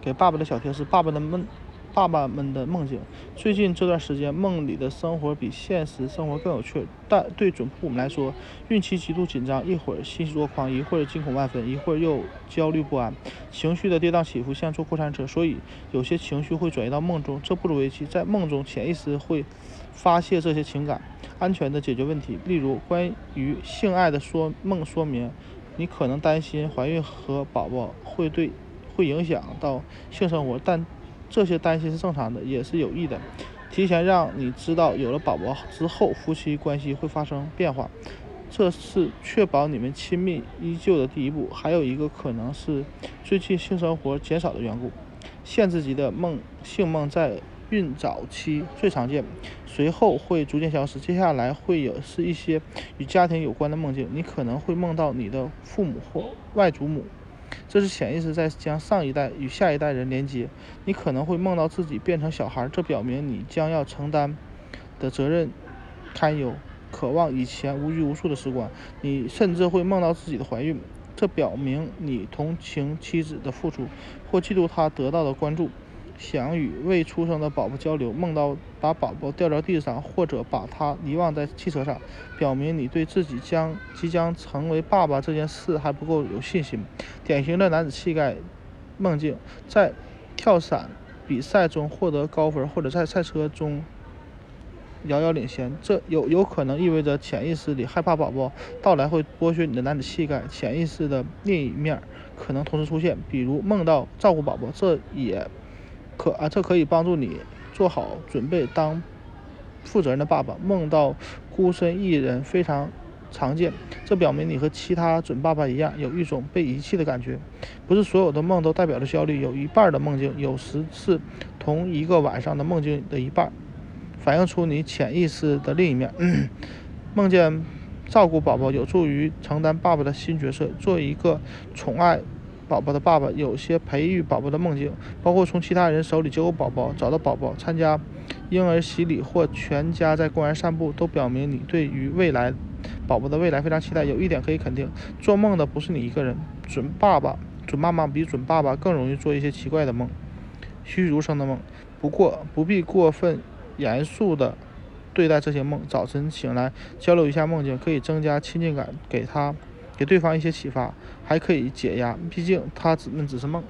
给爸爸的小贴士：爸爸的梦，爸爸们的梦境。最近这段时间，梦里的生活比现实生活更有趣。但对准父母来说，孕期极度紧张，一会儿欣喜若狂，一会儿惊恐万分，一会儿又焦虑不安，情绪的跌宕起伏像坐过山车。所以，有些情绪会转移到梦中，这不足为奇。在梦中，潜意识会发泄这些情感，安全的解决问题。例如，关于性爱的说梦说明，你可能担心怀孕和宝宝会对。会影响到性生活，但这些担心是正常的，也是有益的。提前让你知道，有了宝宝之后，夫妻关系会发生变化，这是确保你们亲密依旧的第一步。还有一个可能是最近性生活减少的缘故。限制级的梦性梦在孕早期最常见，随后会逐渐消失。接下来会有是一些与家庭有关的梦境，你可能会梦到你的父母或外祖母。这是潜意识在将上一代与下一代人连接。你可能会梦到自己变成小孩，这表明你将要承担的责任堪忧，渴望以前无拘无束的时光。你甚至会梦到自己的怀孕，这表明你同情妻子的付出，或嫉妒她得到的关注。想与未出生的宝宝交流，梦到把宝宝掉到地上，或者把他遗忘在汽车上，表明你对自己将即将成为爸爸这件事还不够有信心。典型的男子气概梦境，在跳伞比赛中获得高分，或者在赛车中遥遥领先，这有有可能意味着潜意识里害怕宝宝到来会剥削你的男子气概。潜意识的另一面可能同时出现，比如梦到照顾宝宝，这也。可啊，这可以帮助你做好准备当负责任的爸爸。梦到孤身一人非常常见，这表明你和其他准爸爸一样，有一种被遗弃的感觉。不是所有的梦都代表着焦虑，有一半的梦境有时是同一个晚上的梦境的一半，反映出你潜意识的另一面。梦见照顾宝宝，有助于承担爸爸的新角色，做一个宠爱。宝宝的爸爸有些培育宝宝的梦境，包括从其他人手里接过宝宝、找到宝宝、参加婴儿洗礼或全家在公园散步，都表明你对于未来宝宝的未来非常期待。有一点可以肯定，做梦的不是你一个人。准爸爸、准妈妈比准爸爸更容易做一些奇怪的梦、栩栩如生的梦。不过不必过分严肃的对待这些梦。早晨醒来交流一下梦境，可以增加亲近感，给他。给对方一些启发，还可以解压。毕竟他只那只是梦。